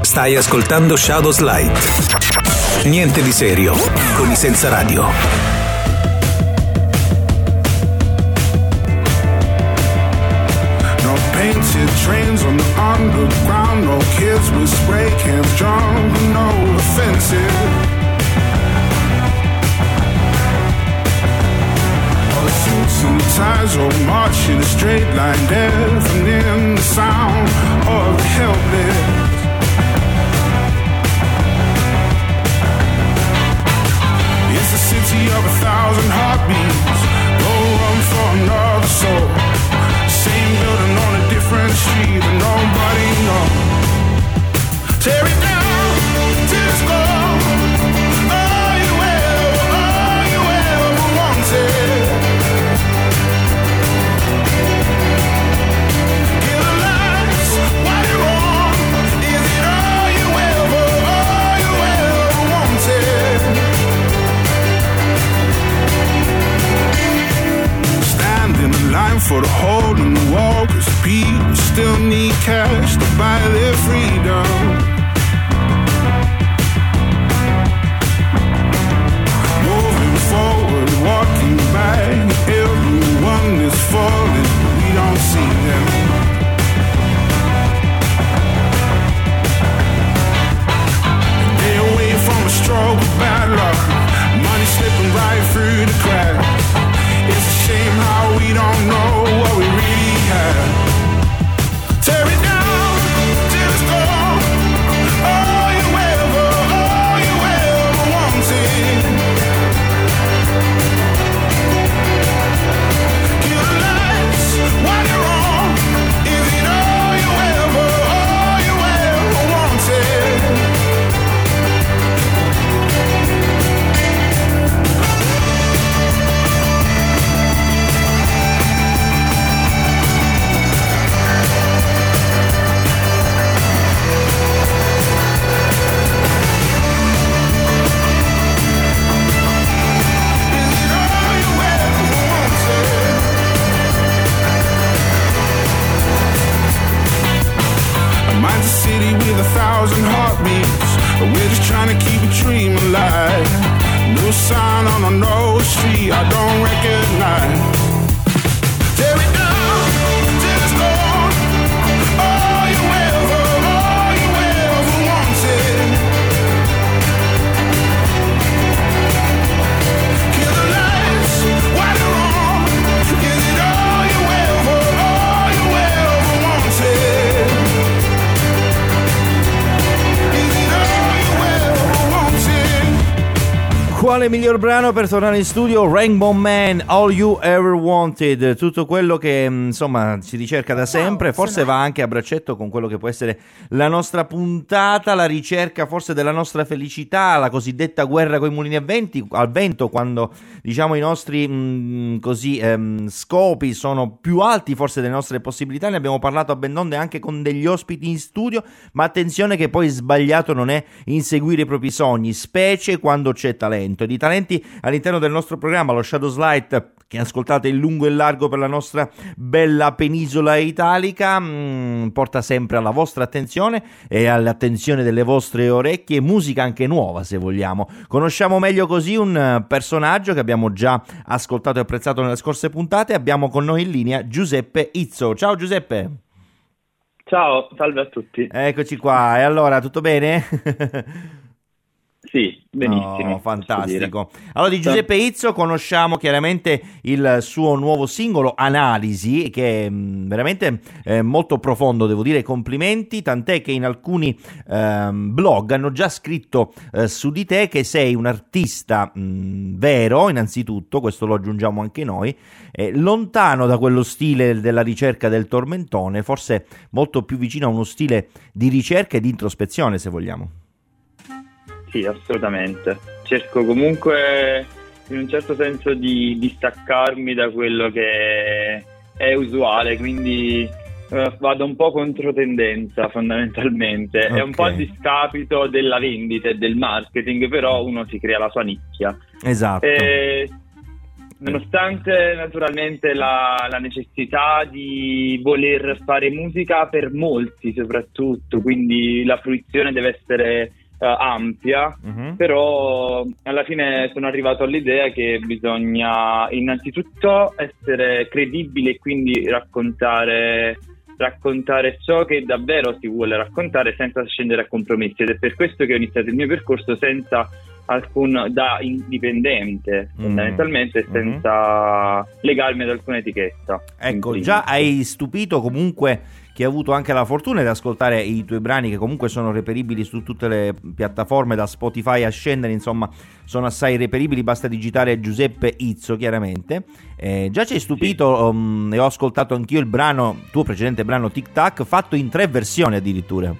Stai ascoltando Shadows Light. Niente di serio con i senza radio. No painted trains on the underground, no kids with spray cans drunk, no offensive. All suits and ties all march in a straight line, deafening the sound of the helpless. City of a thousand heartbeats. No room for another soul. Same building on a different street, Quale miglior brano per tornare in studio? Rainbow Man, All You Ever Wanted, tutto quello che mm, insomma si ricerca da sempre, forse va anche a braccetto con quello che può essere la nostra puntata, la ricerca forse della nostra felicità, la cosiddetta guerra con i mulini a venti- al vento, quando diciamo i nostri mm, così ehm, scopi sono più alti forse delle nostre possibilità, ne abbiamo parlato a ben donde anche con degli ospiti in studio, ma attenzione che poi sbagliato non è inseguire i propri sogni, specie quando c'è talento. E di talenti all'interno del nostro programma, lo Shadows Light, che ascoltate in lungo e largo per la nostra bella penisola italica, mm, porta sempre alla vostra attenzione e all'attenzione delle vostre orecchie musica anche nuova, se vogliamo. Conosciamo meglio così un personaggio che abbiamo già ascoltato e apprezzato nelle scorse puntate. Abbiamo con noi in linea Giuseppe Izzo. Ciao Giuseppe. Ciao, salve a tutti. Eccoci qua. E allora, tutto bene? Sì, benissimo. Oh, fantastico. Allora, di Giuseppe Izzo conosciamo chiaramente il suo nuovo singolo Analisi, che è mh, veramente eh, molto profondo, devo dire complimenti, tant'è che in alcuni ehm, blog hanno già scritto eh, su di te che sei un artista mh, vero, innanzitutto, questo lo aggiungiamo anche noi, eh, lontano da quello stile della ricerca del tormentone, forse molto più vicino a uno stile di ricerca e di introspezione, se vogliamo. Sì, assolutamente. Cerco comunque in un certo senso di distaccarmi da quello che è usuale, quindi eh, vado un po' contro tendenza fondamentalmente. È un po' a discapito della vendita e del marketing, però uno si crea la sua nicchia. Esatto. E nonostante naturalmente la, la necessità di voler fare musica per molti soprattutto, quindi la fruizione deve essere uh, ampia, Mhm. però alla fine sono arrivato all'idea che bisogna innanzitutto essere credibili e quindi raccontare, raccontare ciò che davvero si vuole raccontare senza scendere a compromessi ed è per questo che ho iniziato il mio percorso senza alcun da indipendente Mm. fondamentalmente Mhm. senza legarmi ad alcuna etichetta Ecco, già hai stupito comunque chi ha avuto anche la fortuna di ascoltare i tuoi brani che comunque sono reperibili su tutte le piattaforme da Spotify a scendere, insomma sono assai reperibili, basta digitare Giuseppe Izzo chiaramente. Eh, già ci hai stupito um, e ho ascoltato anch'io il brano, tuo precedente brano Tic Tac, fatto in tre versioni addirittura.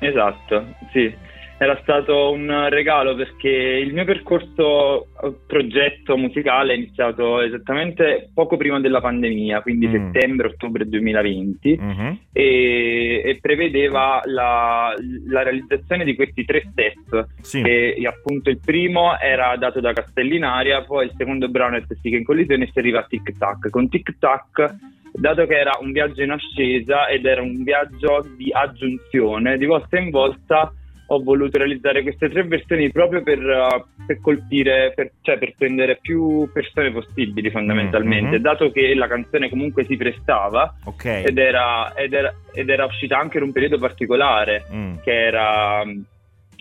Esatto, sì. Era stato un regalo perché il mio percorso eh, progetto musicale è iniziato esattamente poco prima della pandemia, quindi Mm. settembre-ottobre 2020, Mhm. e, e prevedeva la, la realizzazione di questi tre step. Sì. Che appunto il primo era dato da Castellinaria, poi il secondo brano è Testiche in collisione e si arriva a Tic Tac. Con Tic Tac, dato che era un viaggio in ascesa ed era un viaggio di aggiunzione, di volta in volta ho voluto realizzare queste tre versioni proprio per, uh, per colpire, per, cioè per prendere più persone possibili fondamentalmente, Mhm. dato che la canzone comunque si prestava Ok. ed era, ed era- ed era uscita anche in un periodo particolare Mm. che era mm,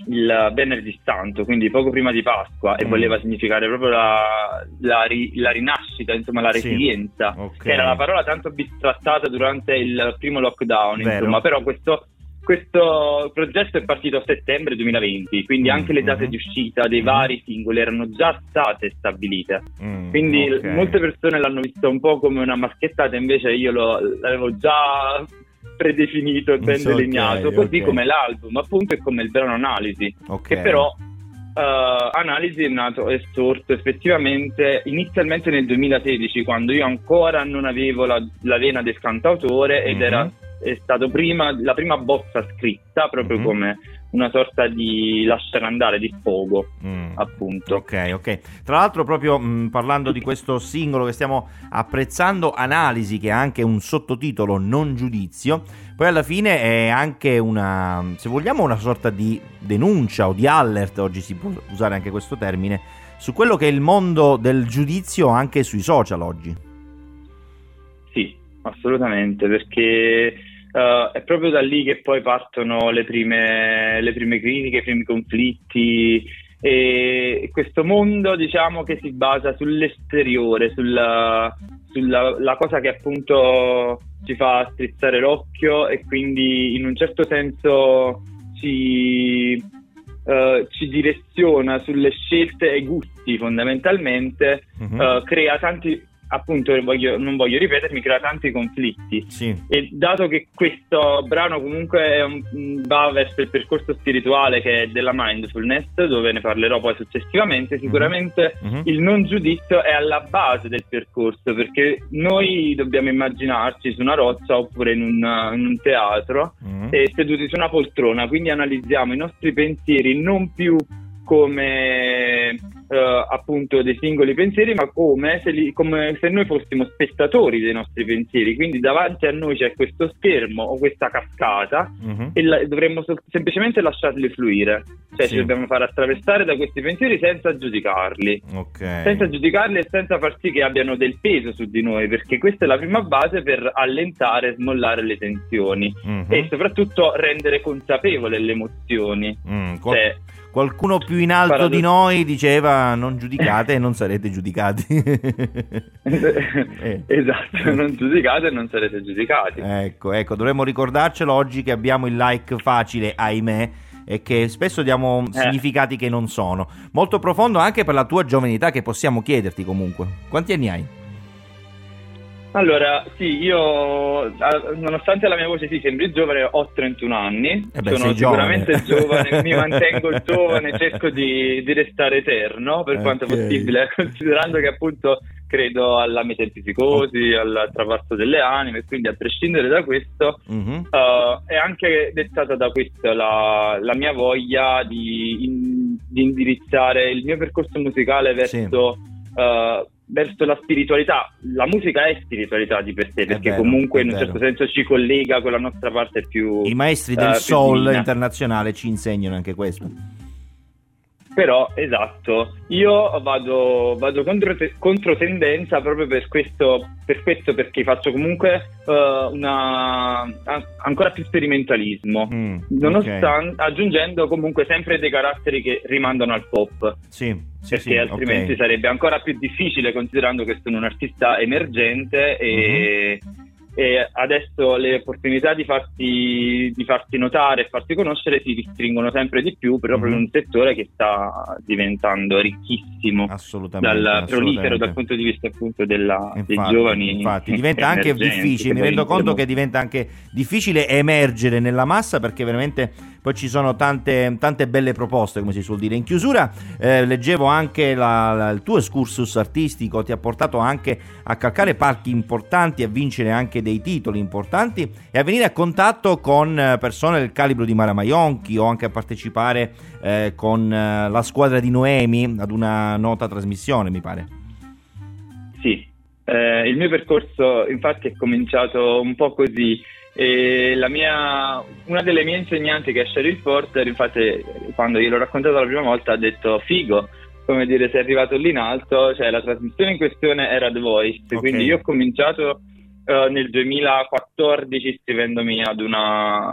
il venerdì santo, quindi poco prima di Pasqua, e Mm. voleva significare proprio la, la ri- la rinascita, insomma la Sì. resilienza, Ok. che era la parola tanto bistrattata durante il primo lockdown, Vero. insomma, però questo, questo progetto è partito a settembre 2020, quindi Mm, anche le date mhm. di uscita dei vari singoli erano già state stabilite. Mm, Quindi ok. molte persone l'hanno visto un po' come una maschettata, invece io lo- l'avevo già predefinito e ben Sì, ok, delineato, così ok. come l'album appunto e come il brano Analisi, che però eh, Analisi è nato è sorto effettivamente inizialmente nel 2016, quando io ancora non avevo la, la vena del cantautore ed Mhm. era è stato prima, la prima bozza scritta proprio Mhm. come una sorta di lasciare andare, di sfogo Mm. appunto. Ok, ok. Tra l'altro, proprio mh, parlando di questo singolo che stiamo apprezzando, Analisi, che ha anche un sottotitolo Non giudizio, poi alla fine è anche una, se vogliamo, una sorta di denuncia o di alert, oggi si può usare anche questo termine, su quello che è il mondo del giudizio anche sui social oggi. Assolutamente, perché eh, è proprio da lì che poi partono le prime, le prime critiche, i primi conflitti e questo mondo diciamo che si basa sull'esteriore, sulla, sulla la cosa che appunto ci fa strizzare l'occhio e quindi in un certo senso ci, eh, ci direziona sulle scelte e i gusti fondamentalmente Mhm. eh, crea tanti, appunto, voglio- non voglio ripetermi, crea tanti conflitti. Sì. E dato che questo brano comunque un- va verso il percorso spirituale che è della mindfulness, dove ne parlerò poi successivamente, sicuramente Mhm. il non giudizio è alla base del percorso, perché noi dobbiamo immaginarci su una roccia oppure in un, in un teatro Mhm. e seduti su una poltrona, quindi analizziamo i nostri pensieri non più come eh, appunto dei singoli pensieri, ma come se, li- come se noi fossimo spettatori dei nostri pensieri. Quindi davanti a noi c'è questo schermo o questa cascata Mhm. e la- dovremmo sol- semplicemente lasciarli fluire, cioè Sì. ci dobbiamo fare attraversare da questi pensieri senza giudicarli. Ok. Senza giudicarli e senza far sì che abbiano del peso su di noi, perché questa è la prima base per allentare e smollare le tensioni Mhm. e soprattutto rendere consapevole le emozioni. Mm, qual- Cioè, Qualcuno più in alto Paradoss- di noi diceva non giudicate e non sarete giudicati. Eh. esatto, non giudicate e non sarete giudicati. Ecco, ecco, dovremmo ricordarcelo oggi che abbiamo il like facile, ahimè, e che spesso diamo Eh. significati che non sono. Molto profondo anche per la tua giovanità che possiamo chiederti comunque. Quanti anni hai? Allora, sì, io nonostante la mia voce si sembri giovane, ho 31 anni, Eh beh, sono sei giovane. sicuramente giovane, mi mantengo giovane, cerco di, di restare eterno per quanto Ok. possibile, considerando che appunto credo alla metempsicosi, al trapasso delle anime, quindi a prescindere da questo Mhm. Uh, è anche dettata da questo la, la mia voglia di, in- di indirizzare il mio percorso musicale verso eh, verso la spiritualità. La musica è spiritualità di per sé, perché vero, comunque in un certo senso ci collega con la nostra parte più... I maestri del più soul divina. internazionale ci insegnano anche questo. Però, esatto, io vado, vado contro, controtendenza proprio per questo, per questo perché faccio comunque eh, una, a- ancora più sperimentalismo, Mm, nonostan- aggiungendo comunque sempre dei caratteri che rimandano al pop. Sì, sì, perché sì, altrimenti ok. sarebbe ancora più difficile considerando che sono un artista emergente e, Mhm. E adesso le opportunità di farti, di farti notare e farti conoscere si ristringono sempre di più proprio Mhm. in un settore che sta diventando ricchissimo Assolutamente. dal prolifero dal punto di vista appunto della, dei Infatti, giovani infatti, diventa anche difficile. Mi rendo conto che diventa anche difficile emergere nella massa perché veramente poi ci sono tante, tante belle proposte, come si suol dire. In chiusura, eh, leggevo anche la- la- il tuo excursus artistico, ti ha portato anche a calcare parchi importanti, a vincere anche dei titoli importanti e a venire a contatto con eh, persone del calibro di Mara Maionchi o anche a partecipare eh, con eh, la squadra di Noemi ad una nota trasmissione, mi pare. Sì, eh, il mio percorso infatti è cominciato un po' così. E la mia, una delle mie insegnanti che è Cheryl Porter, infatti, quando gliel'ho raccontato la prima volta, ha detto: Figo, come dire, sei arrivato lì in alto. Cioè, la trasmissione in questione era The Voice. Ok. Quindi io ho cominciato eh, nel 2014 iscrivendomi ad una,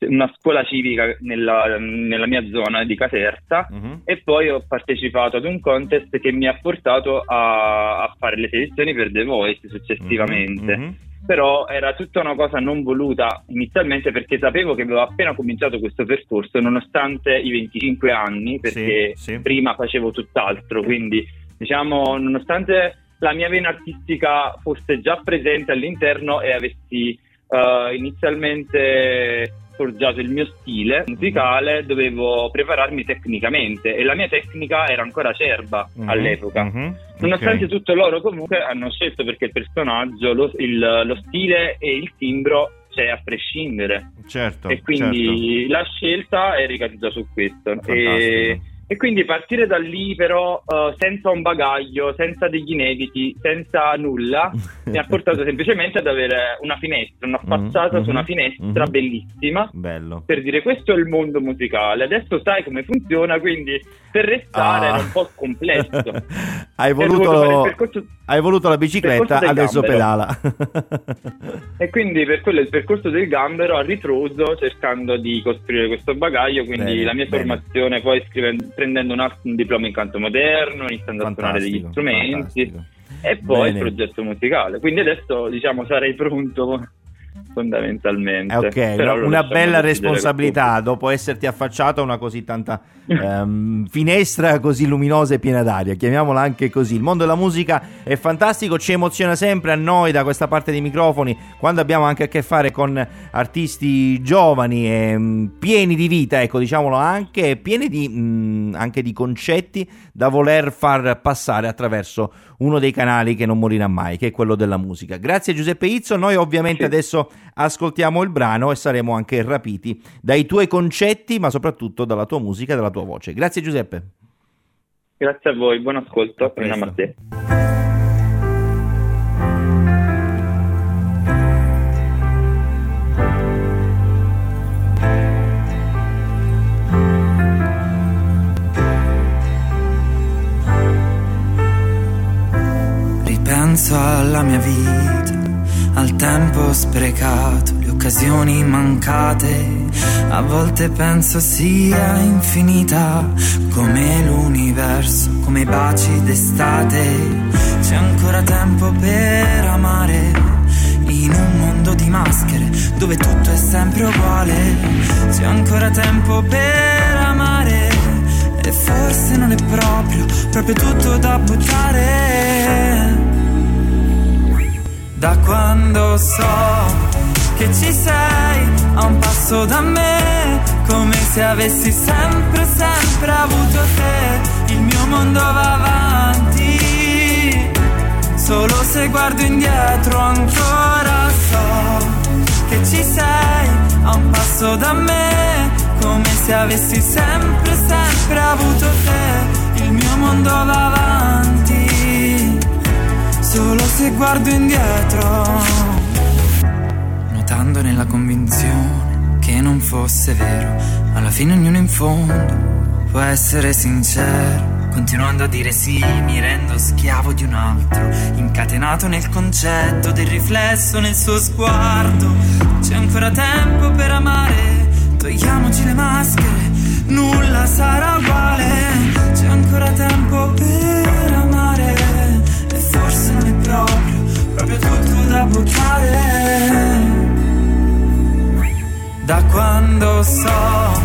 una scuola civica nella, nella mia zona di Caserta Mhm. e poi ho partecipato ad un contest che mi ha portato a, a fare le selezioni per The Voice successivamente. Mhm, Però era tutta una cosa non voluta inizialmente perché sapevo che avevo appena cominciato questo percorso nonostante i 25 anni, perché Sì, sì. prima facevo tutt'altro, quindi diciamo nonostante la mia vena artistica fosse già presente all'interno e avessi eh, inizialmente forgiato il mio stile musicale, dovevo prepararmi tecnicamente e la mia tecnica era ancora acerba Mhm, all'epoca. mhm, Nonostante ok. tutto loro comunque hanno scelto perché il personaggio, lo, il- lo stile e il timbro c'è a prescindere Certo, e quindi la scelta è ricaduta su questo certo. e, Fantastico. E quindi partire da lì però eh, senza un bagaglio, senza degli inediti, senza nulla mi ha portato semplicemente ad avere una finestra, una facciata Mhm, su una finestra mhm. bellissima Bello. per dire questo è il mondo musicale, adesso sai come funziona, quindi per restare Ah. era un po' complesso. hai, voluto, percorso- hai voluto la bicicletta, adesso gambero. pedala. E quindi per quello il percorso del gambero a ritroso cercando di costruire questo bagaglio, quindi Bene, la mia bene. formazione poi scrivendo- prendendo un, un diploma in canto moderno, iniziando a suonare degli Fantastico, strumenti fantastico. e poi Bene. il progetto musicale. Quindi adesso diciamo sarei pronto fondamentalmente. Eh, ok, Però una, bella responsabilità dopo esserti affacciato a una così tanta ehm, finestra così luminosa e piena d'aria, chiamiamola anche così. Il mondo della musica è fantastico, ci emoziona sempre a noi da questa parte dei microfoni quando abbiamo anche a che fare con artisti giovani e mm, pieni di vita, ecco, diciamolo anche, pieni di, mm, anche di concetti da voler far passare attraverso uno dei canali che non morirà mai, che è quello della musica. Grazie Giuseppe Izzo, noi ovviamente Sì. adesso ascoltiamo il brano e saremo anche rapiti dai tuoi concetti, ma soprattutto dalla tua musica dalla tua voce. Grazie Giuseppe. Grazie a voi, buon ascolto. Namaste. Ripenso alla mia vita, al tempo sprecato, le occasioni mancate. A volte penso sia infinita come l'universo, come i baci d'estate. C'è ancora tempo per amare in un mondo di maschere dove tutto è sempre uguale. C'è ancora tempo per amare e forse non è proprio, proprio tutto da buttare. Da quando so che ci sei a un passo da me, come se avessi sempre, sempre avuto te. Il mio mondo va avanti, solo se guardo indietro ancora so che ci sei a un passo da me, come se avessi sempre, sempre avuto te. Il mio mondo va avanti. solo se guardo indietro, notando nella convinzione che non fosse vero, alla fine ognuno in fondo può essere sincero. Continuando a dire sì, mi rendo schiavo di un altro, incatenato nel concetto del riflesso nel suo sguardo. C'è ancora tempo per amare, togliamoci le maschere, nulla sarà uguale. C'è ancora tempo per amare, e forse non è proprio, proprio tutto da buttare. Da quando so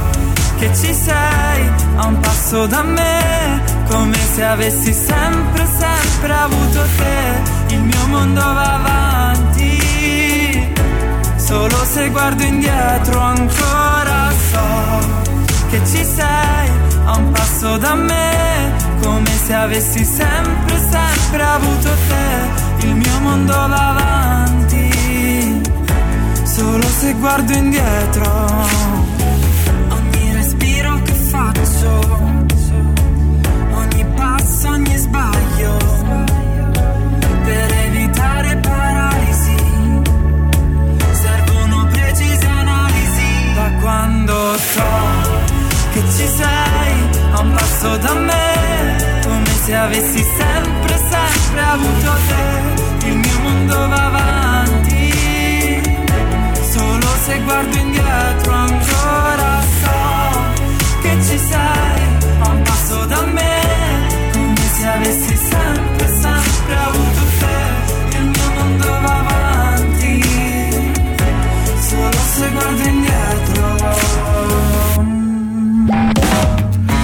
che ci sei a un passo da me, come se avessi sempre, sempre avuto te, il mio mondo va avanti, solo se guardo indietro ancora so che ci sei a un passo da me, come se avessi sempre, sempre avuto te, il mio mondo va avanti, solo se guardo indietro ogni respiro che faccio, ogni passo, ogni sbaglio, per evitare paralisi, servono precise analisi. Da quando so che ci sei a un passo da me, come se avessi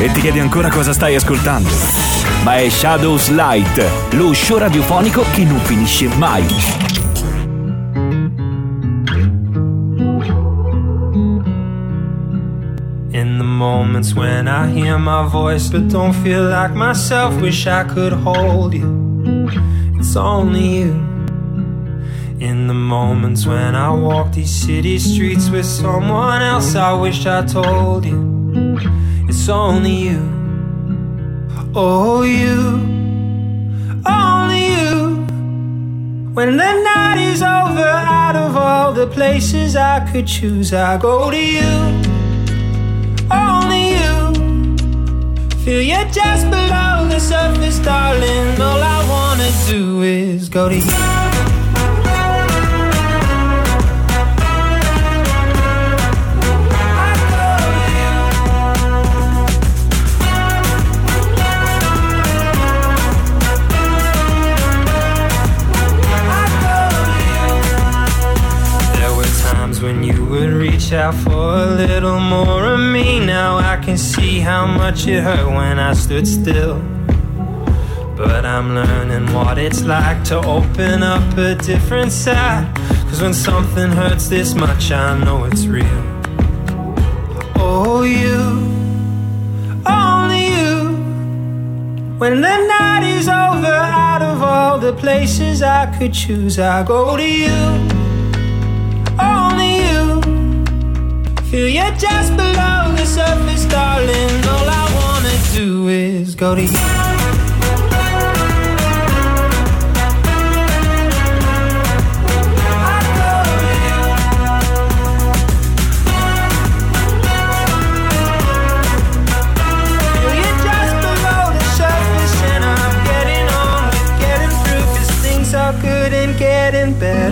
E ti chiedi ancora cosa stai ascoltando? Ma è Shadows Light, lo show radiofonico che non finisce mai. In the moments when I hear my voice but don't feel like myself, wish I could hold you. It's only you. In the moments when I walk these city streets with someone else, I wish I told you. It's only you. Oh, you. Only you. When the night is over, out of all the places I could choose, I go to you only you. Feel you just below the surface, darling. All I wanna do is go to you. Reach out for a little more of me. Now I can see how much it hurt when I stood still. But I'm learning what it's like to open up a different side. Cause when something hurts this much, I know it's real. Oh, you, only you. When the night is over, out of all the places I could choose, I go to you Feel you just below the surface, darling. All I wanna do is go to you.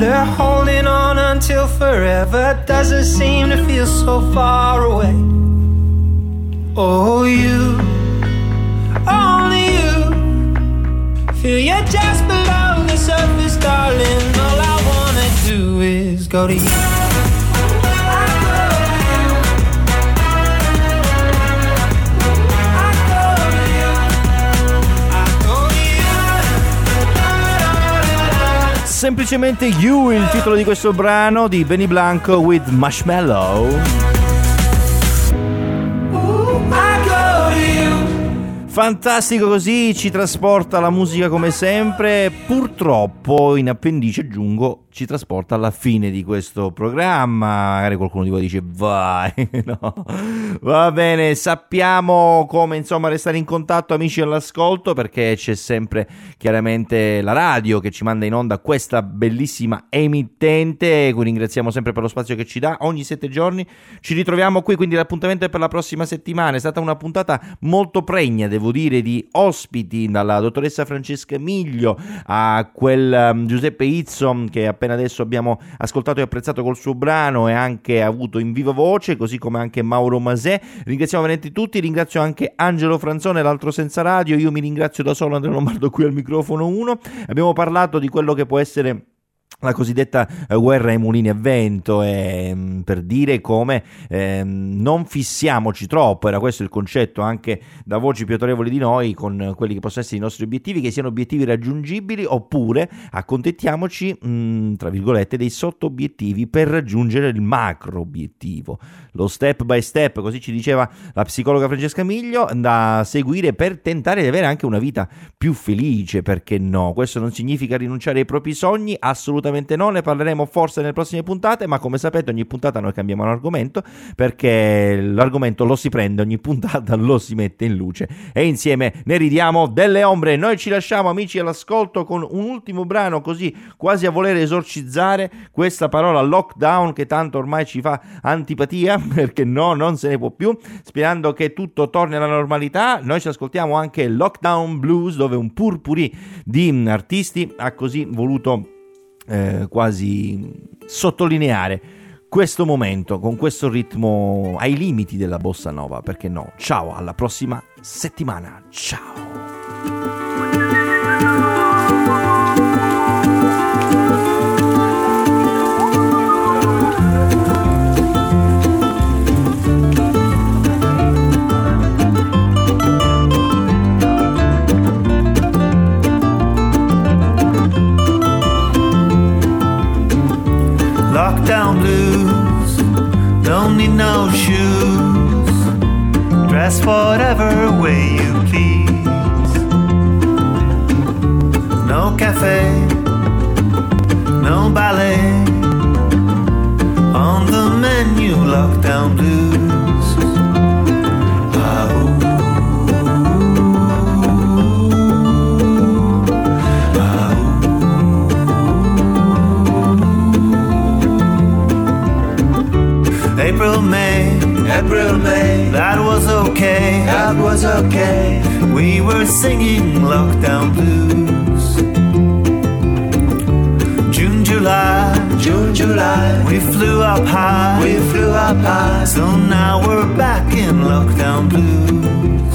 Better. Holding on until forever doesn't seem to feel so far away. Oh, you, only you. Feel you just below the surface, darling. All I wanna do is go to you. Semplicemente You, il titolo di questo brano di Benny Blanco with Marshmallow. Fantastico così, ci trasporta la musica come sempre. Purtroppo in appendice aggiungo ci trasporta alla fine di questo programma. Magari qualcuno di voi dice vai, no. Va bene, sappiamo come insomma restare in contatto amici all'ascolto perché c'è sempre chiaramente la radio che ci manda in onda questa bellissima emittente, cui ringraziamo sempre per lo spazio che ci dà. Ogni sette giorni ci ritroviamo qui, quindi l'appuntamento è per la prossima settimana. È stata una puntata molto pregna, devo dire, di ospiti dalla dottoressa Francesca Miglio a quel um, Giuseppe Izzo che appena adesso abbiamo ascoltato e apprezzato col suo brano e anche avuto in viva voce, così come anche Mauro Masè. Ringraziamo veramente tutti, ringrazio anche Angelo Franzone, l'altro senza radio. Io mi ringrazio da solo, Andrea Lombardo qui al microfono 1. Abbiamo parlato di quello che può essere la cosiddetta eh, guerra ai mulini a vento eh, per dire come eh, non fissiamoci troppo, era questo il concetto anche da voci più autorevoli di noi con quelli che possono essere i nostri obiettivi, che siano obiettivi raggiungibili oppure accontentiamoci mh, tra virgolette dei sotto obiettivi per raggiungere il macro obiettivo, lo step by step, così ci diceva la psicologa Francesca Miglio, da seguire per tentare di avere anche una vita più felice, perché no? Questo non significa rinunciare ai propri sogni, assolutamente assolutamente no, ne parleremo forse nelle prossime puntate, ma come sapete ogni puntata noi cambiamo l'argomento perché l'argomento lo si prende, ogni puntata lo si mette in luce e insieme ne ridiamo delle ombre. Noi ci lasciamo amici all'ascolto con un ultimo brano così quasi a voler esorcizzare questa parola lockdown che tanto ormai ci fa antipatia perché no, non se ne può più, sperando che tutto torni alla normalità. Noi ci ascoltiamo anche Lockdown Blues dove un purpurì di artisti ha così voluto eh, quasi sottolineare questo momento con questo ritmo ai limiti della bossa nova, perché no? Ciao, alla prossima settimana. Ciao. Dress whatever way you please. No cafe, no ballet. On the menu, lockdown blues. Ah, April, May, April, May. That was okay. That was okay. We were singing lockdown blues. June, July, June, July. We flew up high. We flew up high. So now we're back in lockdown blues.